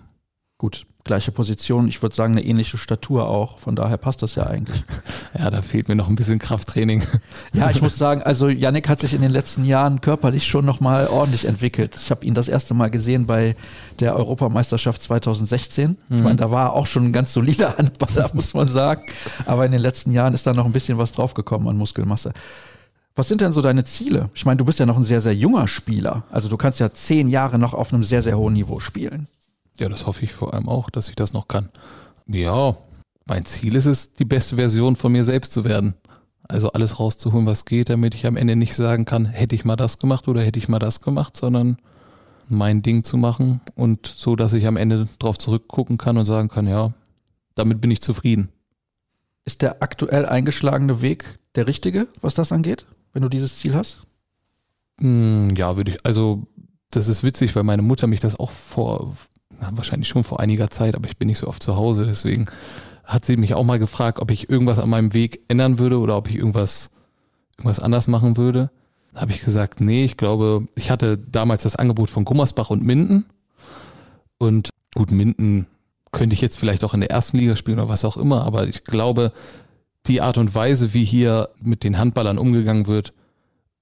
Gut, gleiche Position. Ich würde sagen, eine ähnliche Statur auch. Von daher passt das ja eigentlich. <laughs>
Ja, da fehlt mir noch ein bisschen Krafttraining. <laughs>
Ja, ich muss sagen, also Yannick hat sich in den letzten Jahren körperlich schon nochmal ordentlich entwickelt. Ich habe ihn das erste Mal gesehen bei der Europameisterschaft 2016. Ich mhm. meine, da war er auch schon ein ganz solider <laughs> Handballer, muss man sagen. Aber in den letzten Jahren ist da noch ein bisschen was draufgekommen an Muskelmasse. Was sind denn so deine Ziele? Ich meine, du bist ja noch ein sehr, sehr junger Spieler. Also du kannst ja zehn Jahre noch auf einem sehr, sehr hohen Niveau spielen.
Ja, das hoffe ich vor allem auch, dass ich das noch kann. Ja, mein Ziel ist es, die beste Version von mir selbst zu werden. Also alles rauszuholen, was geht, damit ich am Ende nicht sagen kann, hätte ich mal das gemacht oder hätte ich mal das gemacht, sondern mein Ding zu machen und so, dass ich am Ende drauf zurückgucken kann und sagen kann, ja, damit bin ich zufrieden.
Ist der aktuell eingeschlagene Weg der richtige, was das angeht, wenn du dieses Ziel hast?
Hm, ja, würde ich, also das ist witzig, weil meine Mutter mich das auch vor wahrscheinlich schon vor einiger Zeit, aber ich bin nicht so oft zu Hause, deswegen hat sie mich auch mal gefragt, ob ich irgendwas an meinem Weg ändern würde oder ob ich irgendwas, irgendwas anders machen würde. Da habe ich gesagt, nee, ich glaube, ich hatte damals das Angebot von Gummersbach und Minden. Und gut, Minden könnte ich jetzt vielleicht auch in der ersten Liga spielen oder was auch immer, aber ich glaube, die Art und Weise, wie hier mit den Handballern umgegangen wird,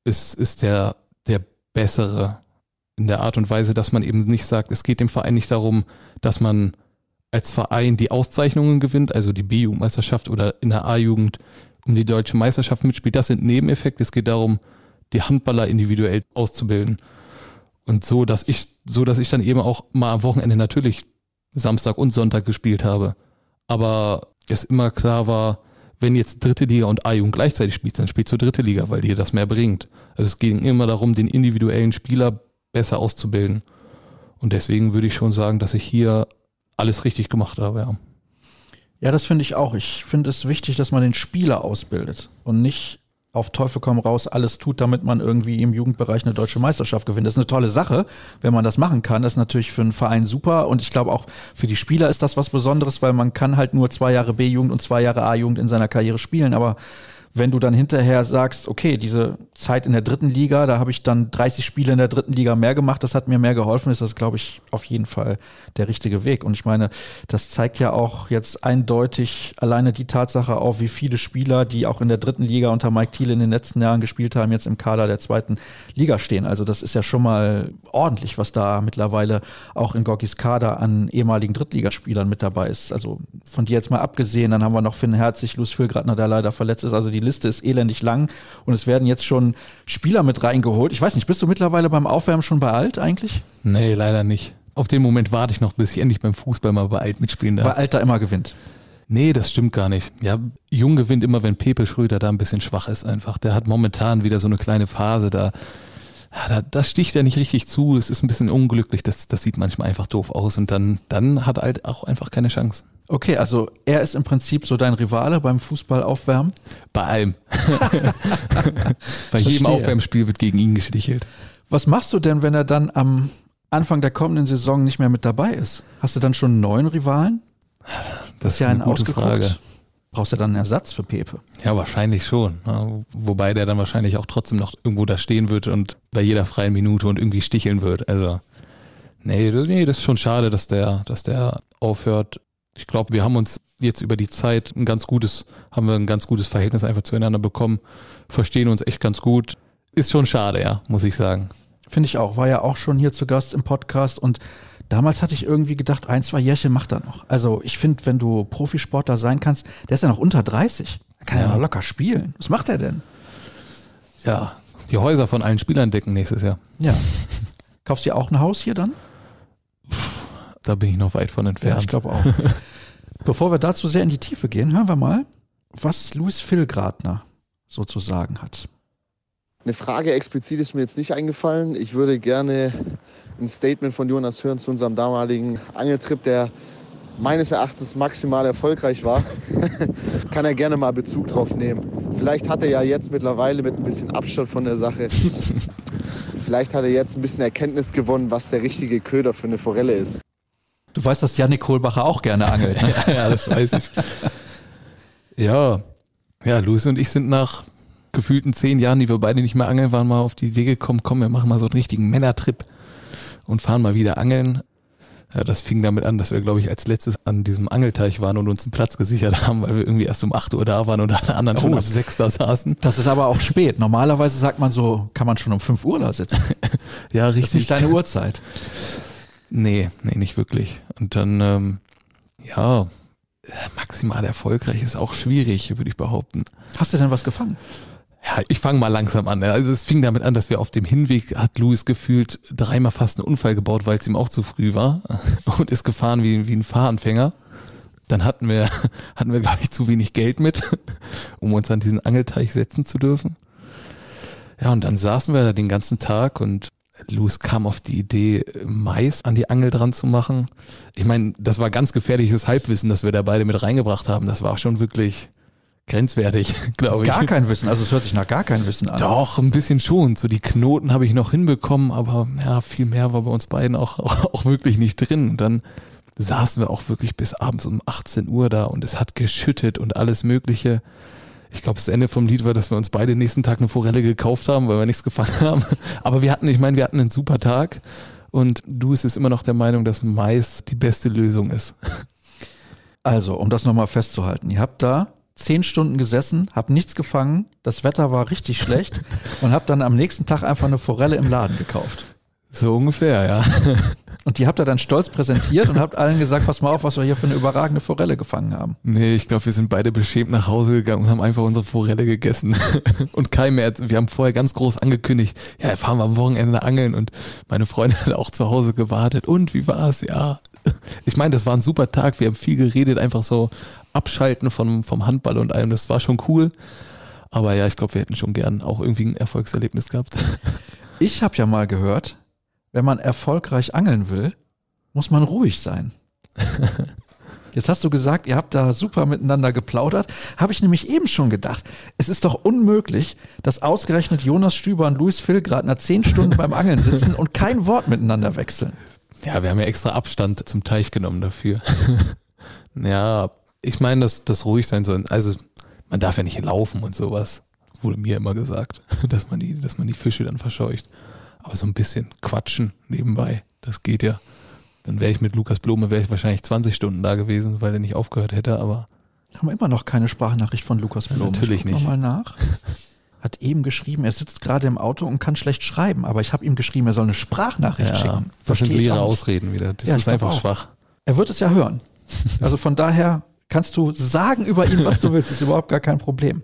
ist, ist der, der bessere in der Art und Weise, dass man eben nicht sagt, es geht dem Verein nicht darum, dass man als Verein die Auszeichnungen gewinnt, also die B-Jugendmeisterschaft oder in der A-Jugend um die deutsche Meisterschaft mitspielt. Das sind Nebeneffekte. Es geht darum, die Handballer individuell auszubilden. Und so, dass ich, so, dass ich dann eben auch mal am Wochenende natürlich Samstag und Sonntag gespielt habe. Aber es immer klar war, wenn jetzt dritte Liga und A-Jugend gleichzeitig spielt, dann spielst du dritte Liga, weil dir das mehr bringt. Also es ging immer darum, den individuellen Spieler besser auszubilden. Und deswegen würde ich schon sagen, dass ich hier alles richtig gemacht habe. Ja,
ja das finde ich auch. Ich finde es wichtig, dass man den Spieler ausbildet und nicht auf Teufel komm raus alles tut, damit man irgendwie im Jugendbereich eine deutsche Meisterschaft gewinnt. Das ist eine tolle Sache, wenn man das machen kann. Das ist natürlich für einen Verein super und ich glaube auch für die Spieler ist das was Besonderes, weil man kann halt nur zwei Jahre B-Jugend und zwei Jahre A-Jugend in seiner Karriere spielen, aber wenn du dann hinterher sagst, okay, diese Zeit in der dritten Liga, da habe ich dann 30 Spiele in der dritten Liga mehr gemacht, das hat mir mehr geholfen, ist das, glaube ich, auf jeden Fall der richtige Weg. Und ich meine, das zeigt ja auch jetzt eindeutig alleine die Tatsache auf, wie viele Spieler, die auch in der dritten Liga unter Mike Thiel in den letzten Jahren gespielt haben, jetzt im Kader der zweiten Liga stehen. Also das ist ja schon mal ordentlich, was da mittlerweile auch in Gorkis Kader an ehemaligen Drittligaspielern mit dabei ist. Also von dir jetzt mal abgesehen, dann haben wir noch Finn Herzig, Luz Füllgratner, der leider verletzt ist. Also die Liste ist elendig lang und es werden jetzt schon Spieler mit reingeholt. Ich weiß nicht, bist du mittlerweile beim Aufwärmen schon bei alt eigentlich?
Nee, leider nicht. Auf den Moment warte ich noch, bis ich endlich beim Fußball mal bei alt mitspielen darf.
Weil Alter immer gewinnt.
Nee, das stimmt gar nicht. Ja, Jung gewinnt immer, wenn Pepe Schröder da ein bisschen schwach ist einfach. Der hat momentan wieder so eine kleine Phase, da da, da sticht er nicht richtig zu. Es ist ein bisschen unglücklich. Das, das sieht manchmal einfach doof aus. Und dann, dann hat halt auch einfach keine Chance.
Okay, also er ist im Prinzip so dein Rivale beim Fußball aufwärmen?
Bei allem. <laughs> Bei jedem Aufwärmspiel wird gegen ihn gestichelt.
Was machst du denn, wenn er dann am Anfang der kommenden Saison nicht mehr mit dabei ist? Hast du dann schon einen neuen Rivalen?
Das ist ja eine gute Frage.
Brauchst du dann einen Ersatz für Pepe?
Ja, wahrscheinlich schon. Wobei der dann wahrscheinlich auch trotzdem noch irgendwo da stehen wird und bei jeder freien Minute und irgendwie sticheln wird. Also, nee, nee, das ist schon schade, dass der, dass der aufhört. Ich glaube, wir haben uns jetzt über die Zeit ein ganz gutes, haben wir ein ganz gutes Verhältnis einfach zueinander bekommen, verstehen uns echt ganz gut. Ist schon schade, ja, muss ich sagen.
Finde ich auch. War ja auch schon hier zu Gast im Podcast und damals hatte ich irgendwie gedacht, ein, zwei Jährchen macht er noch. Also ich finde, wenn du Profisportler sein kannst, der ist ja noch unter 30. Er kann ja, ja noch locker spielen. Was macht er denn?
Ja, die Häuser von allen Spielern decken nächstes Jahr.
Ja. Kaufst du auch ein Haus hier dann?
Da bin ich noch weit von entfernt. Ja,
ich glaube auch. <laughs> Bevor wir dazu sehr in die Tiefe gehen, hören wir mal, was Louis Philgratner sozusagen hat.
Eine Frage explizit ist mir jetzt nicht eingefallen. Ich würde gerne ein Statement von Jonas hören zu unserem damaligen Angeltrip, der meines Erachtens maximal erfolgreich war. <laughs> Kann er gerne mal Bezug drauf nehmen. Vielleicht hat er ja jetzt mittlerweile mit ein bisschen Abstand von der Sache, <laughs> vielleicht hat er jetzt ein bisschen Erkenntnis gewonnen, was der richtige Köder für eine Forelle ist.
Du weißt, dass Janik Kohlbacher auch gerne angelt.
Ne? ja, <laughs> ja, das weiß ich. Ja, ja, Luis und ich sind nach gefühlten zehn Jahren, die wir beide nicht mehr angeln waren, mal auf die Idee gekommen, komm, wir machen mal so einen richtigen Männertrip und fahren mal wieder angeln. Ja, das fing damit an, dass wir, glaube ich, als letztes an diesem Angelteich waren und uns einen Platz gesichert haben, weil wir irgendwie erst um 8 Uhr da waren und alle anderen oh, schon ab 6 da saßen.
Das ist aber auch spät. Normalerweise sagt man so, kann man schon um 5 Uhr da sitzen. <laughs>
ja, richtig. Das ist
nicht deine Uhrzeit.
Nee, nee, nicht wirklich. Und dann, ähm, ja, maximal erfolgreich ist auch schwierig, würde ich behaupten.
Hast du denn was gefangen?
Ja, ich fange mal langsam an. Also es fing damit an, dass wir auf dem Hinweg hat Louis gefühlt dreimal fast einen Unfall gebaut, weil es ihm auch zu früh war <laughs> und ist gefahren wie, wie ein Fahranfänger. Dann hatten wir, <laughs> hatten wir, glaube ich, zu wenig Geld mit, <laughs> um uns an diesen Angelteich setzen zu dürfen. Ja, und dann saßen wir da den ganzen Tag und Louis kam auf die Idee, Mais an die Angel dran zu machen. Ich meine, das war ganz gefährliches Halbwissen, das wir da beide mit reingebracht haben. Das war schon wirklich grenzwertig, <laughs> glaube ich.
Gar kein Wissen, also es hört sich nach gar kein Wissen an.
Doch, ein bisschen schon. So die Knoten habe ich noch hinbekommen, aber ja, viel mehr war bei uns beiden auch, <laughs> auch, wirklich nicht drin. Und dann saßen wir auch wirklich bis abends um 18 Uhr da und es hat geschüttet und alles Mögliche. Ich glaube, das Ende vom Lied war, dass wir uns beide nächsten Tag eine Forelle gekauft haben, weil wir nichts gefangen <laughs> haben. Aber wir hatten, ich meine, wir hatten einen super Tag und du ist immer noch der Meinung, dass Mais die beste Lösung ist.
Also, um das nochmal festzuhalten, ihr habt da zehn Stunden gesessen, habe nichts gefangen, das Wetter war richtig schlecht <laughs> und habe dann am nächsten Tag einfach eine Forelle im Laden gekauft.
So ungefähr, ja. <laughs>
Und die habt ihr dann stolz präsentiert und habt allen gesagt, pass mal auf, was wir hier für eine überragende Forelle gefangen haben.
Nee, ich glaube, wir sind beide beschämt nach Hause gegangen und haben einfach unsere Forelle gegessen. <laughs> Und kein mehr, wir haben vorher ganz groß angekündigt, ja, fahren wir am Wochenende angeln und meine Freundin hat auch zu Hause gewartet. Und wie war's? Ja, ich meine, das war ein super Tag. Wir haben viel geredet, einfach so abschalten vom, vom Handball und allem. Das war schon cool. Aber ja, ich glaube, wir hätten schon gern auch irgendwie ein Erfolgserlebnis gehabt.
Ich habe ja mal gehört, wenn man erfolgreich angeln will, muss man ruhig sein. <laughs> Jetzt hast du gesagt, ihr habt da super miteinander geplaudert. Habe ich nämlich eben schon gedacht. Es ist doch unmöglich, dass ausgerechnet Jonas Stüber und Luis Philgratner zehn Stunden beim Angeln sitzen und kein Wort miteinander wechseln.
Ja, wir haben ja extra Abstand zum Teich genommen dafür. <laughs> ja, ich meine, dass das ruhig sein soll. Also man darf ja nicht laufen und sowas. Wurde mir immer gesagt, <laughs> dass man die, dass man die Fische dann verscheucht. Aber so ein bisschen quatschen nebenbei, das geht ja. Dann wäre ich mit Lukas Blume, wäre ich wahrscheinlich 20 Stunden da gewesen, weil er nicht aufgehört hätte, aber.
Haben wir immer noch keine Sprachnachricht von Lukas Blume.
natürlich nicht.
Mal nach. <laughs> Hat eben geschrieben, er sitzt gerade im Auto und kann schlecht schreiben, aber ich habe ihm geschrieben, er soll eine Sprachnachricht ja, schicken.
Das sind leere Ausreden wieder. Das ja, ist einfach schwach.
Er wird es ja hören. Also von daher kannst du sagen über ihn, was du willst, ist überhaupt gar kein Problem.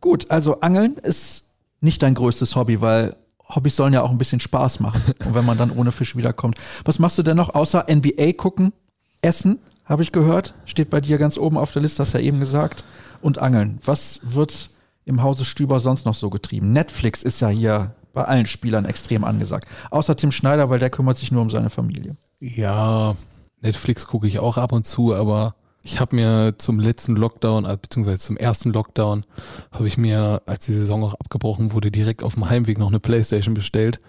Gut, also Angeln ist nicht dein größtes Hobby, weil Hobbys sollen ja auch ein bisschen Spaß machen. Und <laughs> wenn man dann ohne Fisch wiederkommt. Was machst du denn noch außer NBA gucken? Essen, habe ich gehört, steht bei dir ganz oben auf der Liste, hast du ja eben gesagt. Und Angeln. Was wird im Hause Stüber sonst noch so getrieben? Netflix ist ja hier bei allen Spielern extrem angesagt. Außer Tim Schneider, weil der kümmert sich nur um seine Familie.
Ja, Netflix gucke ich auch ab und zu, aber ich habe mir zum letzten Lockdown, äh, beziehungsweise zum ersten Lockdown, habe ich mir, als die Saison auch abgebrochen wurde, direkt auf dem Heimweg noch eine Playstation bestellt.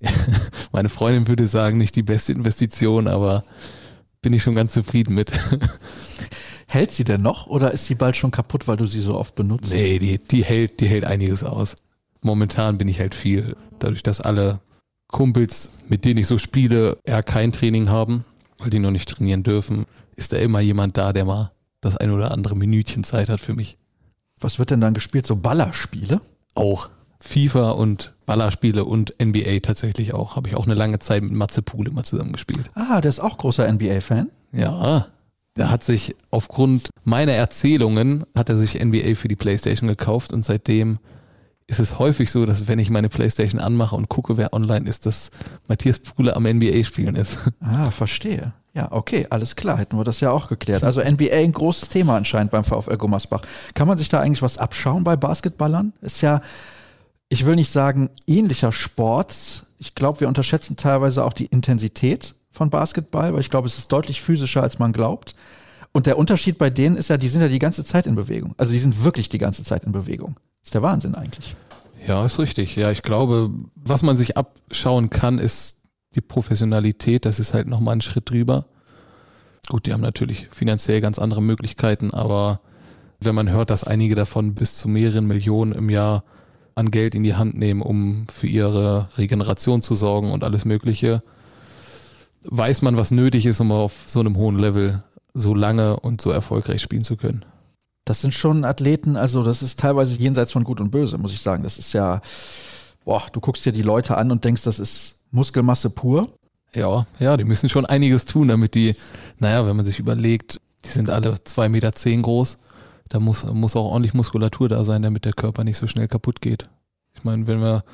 <laughs> Meine Freundin würde sagen, nicht die beste Investition, aber bin ich schon ganz zufrieden mit. <laughs>
Hält sie denn noch oder ist sie bald schon kaputt, weil du sie so oft benutzt?
Nee, die, die hält, die hält einiges aus. Momentan bin ich halt viel, dadurch, dass alle Kumpels, mit denen ich so spiele, eher kein Training haben, weil die noch nicht trainieren dürfen, ist da immer jemand da, der mal das ein oder andere Minütchen Zeit hat für mich.
Was wird denn dann gespielt? So Ballerspiele?
Auch. FIFA und Ballerspiele und NBA tatsächlich auch. Habe ich auch eine lange Zeit mit Matze Pool immer zusammengespielt.
Ah, der ist auch großer NBA-Fan.
Ja, der hat sich aufgrund meiner Erzählungen, hat er sich NBA für die Playstation gekauft und seitdem ist es häufig so, dass wenn ich meine Playstation anmache und gucke, wer online ist, dass Matthias Poole am NBA spielen ist. <laughs>
Ah, verstehe. Ja, okay, alles klar, hätten wir das ja auch geklärt. Also NBA ein großes Thema anscheinend beim VfL Gummersbach. Kann man sich da eigentlich was abschauen bei Basketballern? Ist ja, ich will nicht sagen ähnlicher Sport. Ich glaube, wir unterschätzen teilweise auch die Intensität von Basketball, weil ich glaube, es ist deutlich physischer, als man glaubt. Und der Unterschied bei denen ist ja, die sind ja die ganze Zeit in Bewegung. Also die sind wirklich die ganze Zeit in Bewegung. Ist der Wahnsinn eigentlich.
Ja, ist richtig. Ja, ich glaube, was man sich abschauen kann, ist die Professionalität. Das ist halt nochmal ein Schritt drüber. Gut, die haben natürlich finanziell ganz andere Möglichkeiten, aber wenn man hört, dass einige davon bis zu mehreren Millionen im Jahr an Geld in die Hand nehmen, um für ihre Regeneration zu sorgen und alles Mögliche, weiß man, was nötig ist, um auf so einem hohen Level so lange und so erfolgreich spielen zu können.
Das sind schon Athleten, also das ist teilweise jenseits von Gut und Böse, muss ich sagen. Das ist ja, boah, du guckst dir die Leute an und denkst, das ist Muskelmasse pur.
Ja, ja, die müssen schon einiges tun, damit die, naja, wenn man sich überlegt, die sind alle zwei Meter zehn groß, da muss, muss auch ordentlich Muskulatur da sein, damit der Körper nicht so schnell kaputt geht. Ich meine, wenn wir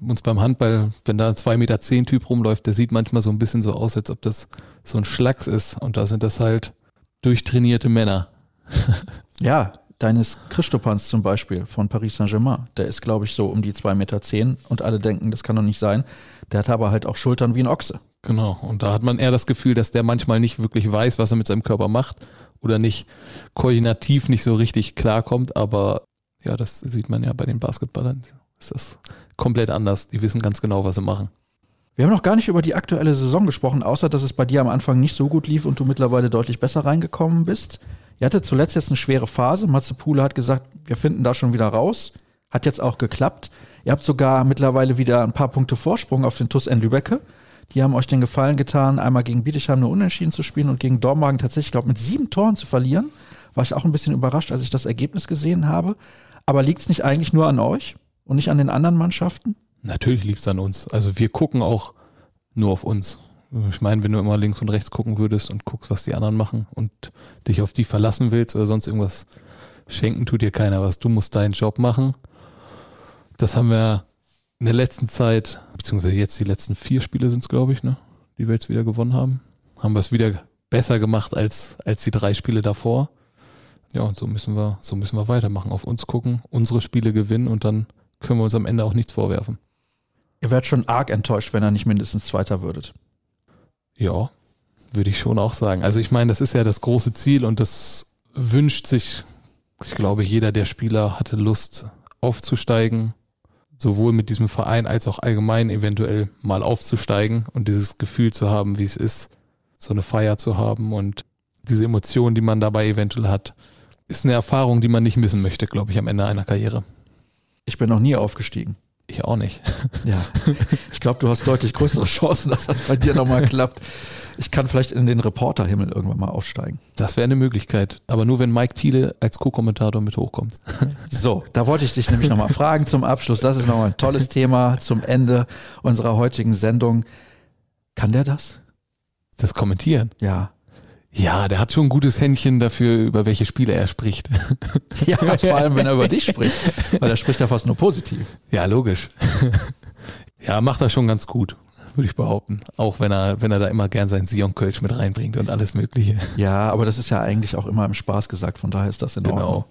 uns beim Handball, wenn da ein 2,10 Meter zehn Typ rumläuft, der sieht manchmal so ein bisschen so aus, als ob das so ein Schlacks ist. Und da sind das halt durchtrainierte Männer. <laughs>
ja, deines Christopans zum Beispiel von Paris Saint-Germain. Der ist, glaube ich, so um die 2,10 Meter zehn und alle denken, das kann doch nicht sein. Der hat aber halt auch Schultern wie ein Ochse.
Genau. Und da hat man eher das Gefühl, dass der manchmal nicht wirklich weiß, was er mit seinem Körper macht oder nicht koordinativ nicht so richtig klarkommt. Aber ja, das sieht man ja bei den Basketballern. Ist das komplett anders. Die wissen ganz genau, was sie machen.
Wir haben noch gar nicht über die aktuelle Saison gesprochen, außer dass es bei dir am Anfang nicht so gut lief und du mittlerweile deutlich besser reingekommen bist. Ihr hattet zuletzt jetzt eine schwere Phase. Matze Pule hat gesagt, wir finden da schon wieder raus. Hat jetzt auch geklappt. Ihr habt sogar mittlerweile wieder ein paar Punkte Vorsprung auf den TUS N Lübecke. Die haben euch den Gefallen getan, einmal gegen Bietigheim nur unentschieden zu spielen und gegen Dormagen tatsächlich, glaube mit sieben Toren zu verlieren. War ich auch ein bisschen überrascht, als ich das Ergebnis gesehen habe. Aber liegt es nicht eigentlich nur an euch und nicht an den anderen Mannschaften?
Natürlich liegt es an uns. Also wir gucken auch nur auf uns. Ich meine, wenn du immer links und rechts gucken würdest und guckst, was die anderen machen und dich auf die verlassen willst oder sonst irgendwas, schenken tut dir keiner was. Du musst deinen Job machen. Das haben wir in der letzten Zeit, beziehungsweise jetzt die letzten vier Spiele sind es, glaube ich, ne, die wir jetzt wieder gewonnen haben. Haben wir es wieder besser gemacht als, als die drei Spiele davor. Ja, und so müssen wir, so müssen wir weitermachen. Auf uns gucken, unsere Spiele gewinnen und dann können wir uns am Ende auch nichts vorwerfen.
Ihr werdet schon arg enttäuscht, wenn er nicht mindestens Zweiter würdet.
Ja, würde ich schon auch sagen. Also ich meine, das ist ja das große Ziel und das wünscht sich, ich glaube, jeder der Spieler hatte Lust aufzusteigen, sowohl mit diesem Verein als auch allgemein eventuell mal aufzusteigen und dieses Gefühl zu haben, wie es ist, so eine Feier zu haben und diese Emotionen, die man dabei eventuell hat, ist eine Erfahrung, die man nicht missen möchte, glaube ich, am Ende einer Karriere.
Ich bin noch nie aufgestiegen.
Ich auch nicht.
Ja, ich glaube, du hast deutlich größere Chancen, dass das bei dir nochmal klappt. Ich kann vielleicht in den Reporterhimmel irgendwann mal aufsteigen.
Das wäre eine Möglichkeit, aber nur wenn Mike Thiele als Co-Kommentator mit hochkommt.
So, da wollte ich dich nämlich nochmal fragen zum Abschluss. Das ist nochmal ein tolles Thema zum Ende unserer heutigen Sendung. Kann der das?
Das Kommentieren?
Ja.
Ja, der hat schon ein gutes Händchen dafür, über welche Spiele er spricht.
Ja, <laughs> vor allem, wenn er über dich spricht. Weil er spricht ja fast nur positiv.
Ja, logisch. <laughs> Ja, macht er schon ganz gut, würde ich behaupten. Auch wenn er, wenn er da immer gern sein Sion Kölsch mit reinbringt und alles Mögliche.
Ja, aber das ist ja eigentlich auch immer im Spaß gesagt, von daher ist das in
Genau.
Ordnung.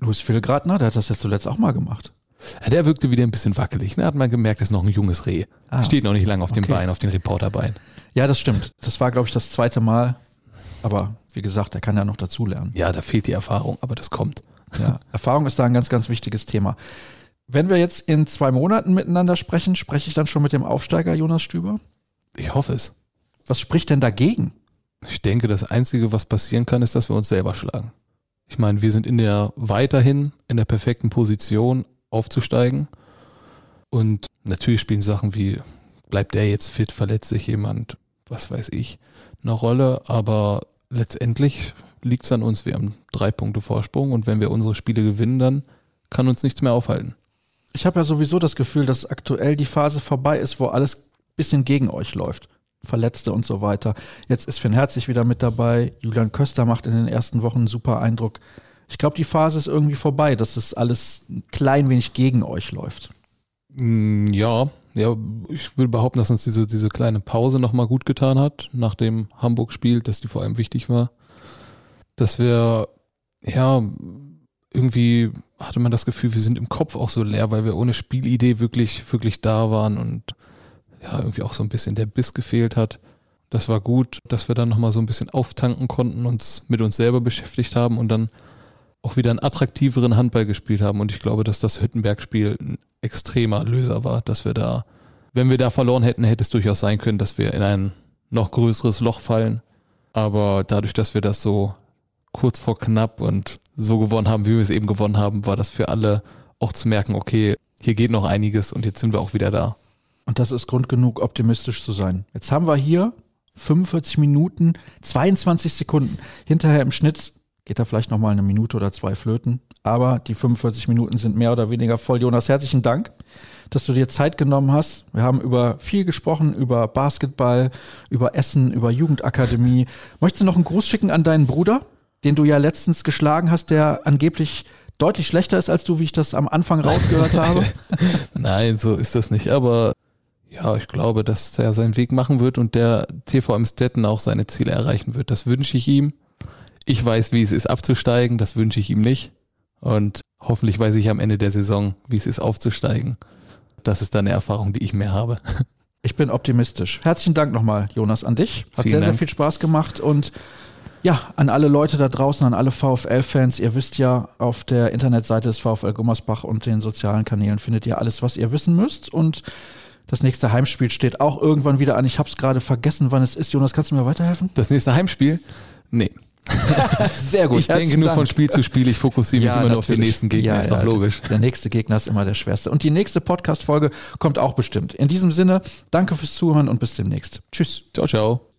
Louis Philgratner, der hat das jetzt zuletzt auch mal gemacht.
Ja, der wirkte wieder ein bisschen wackelig. Ne? Hat man gemerkt, ist noch ein junges Reh.
Ah,
Steht noch nicht lange auf dem
okay.
Bein, auf den Reporterbein.
Ja, das stimmt. Das war, glaube ich, das zweite Mal. Aber wie gesagt, er kann ja noch dazulernen.
Ja, da fehlt die Erfahrung, aber das kommt.
Ja, <laughs> Erfahrung ist da ein ganz, ganz wichtiges Thema. Wenn wir jetzt in zwei Monaten miteinander sprechen, spreche ich dann schon mit dem Aufsteiger Jonas Stüber?
Ich hoffe es.
Was spricht denn dagegen?
Ich denke, das Einzige, was passieren kann, ist, dass wir uns selber schlagen. Ich meine, wir sind in der weiterhin in der perfekten Position aufzusteigen. Und natürlich spielen Sachen wie, bleibt der jetzt fit, verletzt sich jemand, was weiß ich, eine Rolle. Aber letztendlich liegt es an uns. Wir haben drei Punkte Vorsprung und wenn wir unsere Spiele gewinnen, dann kann uns nichts mehr aufhalten.
Ich habe ja sowieso das Gefühl, dass aktuell die Phase vorbei ist, wo alles bisschen gegen euch läuft. Verletzte und so weiter. Jetzt ist Finn Herzig wieder mit dabei. Julian Köster macht in den ersten Wochen einen super Eindruck. Ich glaube, die Phase ist irgendwie vorbei, dass es alles ein klein wenig gegen euch läuft.
Mm, Ja, ja, ich würde behaupten, dass uns diese, diese kleine Pause nochmal gut getan hat, nach dem Hamburg-Spiel, dass die vor allem wichtig war. Dass wir, ja, irgendwie hatte man das Gefühl, wir sind im Kopf auch so leer, weil wir ohne Spielidee wirklich, wirklich da waren und ja, irgendwie auch so ein bisschen der Biss gefehlt hat. Das war gut, dass wir dann nochmal so ein bisschen auftanken konnten, uns mit uns selber beschäftigt haben und dann auch wieder einen attraktiveren Handball gespielt haben. Und ich glaube, dass das Hüttenberg-Spiel ein extremer Löser war, dass wir da, wenn wir da verloren hätten, hätte es durchaus sein können, dass wir in ein noch größeres Loch fallen. Aber dadurch, dass wir das so kurz vor knapp und so gewonnen haben, wie wir es eben gewonnen haben, war das für alle auch zu merken, okay, hier geht noch einiges und jetzt sind wir auch wieder da.
Und das ist Grund genug, optimistisch zu sein. Jetzt haben wir hier 45 Minuten, 22 Sekunden. Hinterher im Schnitt geht da vielleicht nochmal eine Minute oder zwei flöten. Aber die 45 Minuten sind mehr oder weniger voll. Jonas, herzlichen Dank, dass du dir Zeit genommen hast. Wir haben über viel gesprochen, über Basketball, über Essen, über Jugendakademie. Möchtest du noch einen Gruß schicken an deinen Bruder, den du ja letztens geschlagen hast, der angeblich deutlich schlechter ist als du, wie ich das am Anfang <laughs> rausgehört habe?
Nein, so ist das nicht. Aber ja, ich glaube, dass er seinen Weg machen wird und der TVM Stetten auch seine Ziele erreichen wird. Das wünsche ich ihm. Ich weiß, wie es ist, abzusteigen. Das wünsche ich ihm nicht. Und hoffentlich weiß ich am Ende der Saison, wie es ist, aufzusteigen. Das ist dann eine Erfahrung, die ich mehr habe. <laughs>
Ich bin optimistisch. Herzlichen Dank nochmal, Jonas, an dich. Hat
Vielen
sehr, sehr
Dank.
viel Spaß gemacht und ja, an alle Leute da draußen, an alle VfL-Fans. Ihr wisst ja, auf der Internetseite des VfL Gummersbach und den sozialen Kanälen findet ihr alles, was ihr wissen müsst. Und das nächste Heimspiel steht auch irgendwann wieder an. Ich habe es gerade vergessen, wann es ist. Jonas, kannst du mir weiterhelfen?
Das nächste Heimspiel? Nee. <laughs>
Sehr
ich denke nur von Spiel zu Spiel. Ich fokussiere mich immer nur auf den nächsten Gegner.
Ja,
ist doch
ja,
logisch.
Der nächste Gegner ist immer der schwerste. Und die nächste Podcast-Folge kommt auch bestimmt. In diesem Sinne, danke fürs Zuhören und bis demnächst. Tschüss.
Ciao, ciao.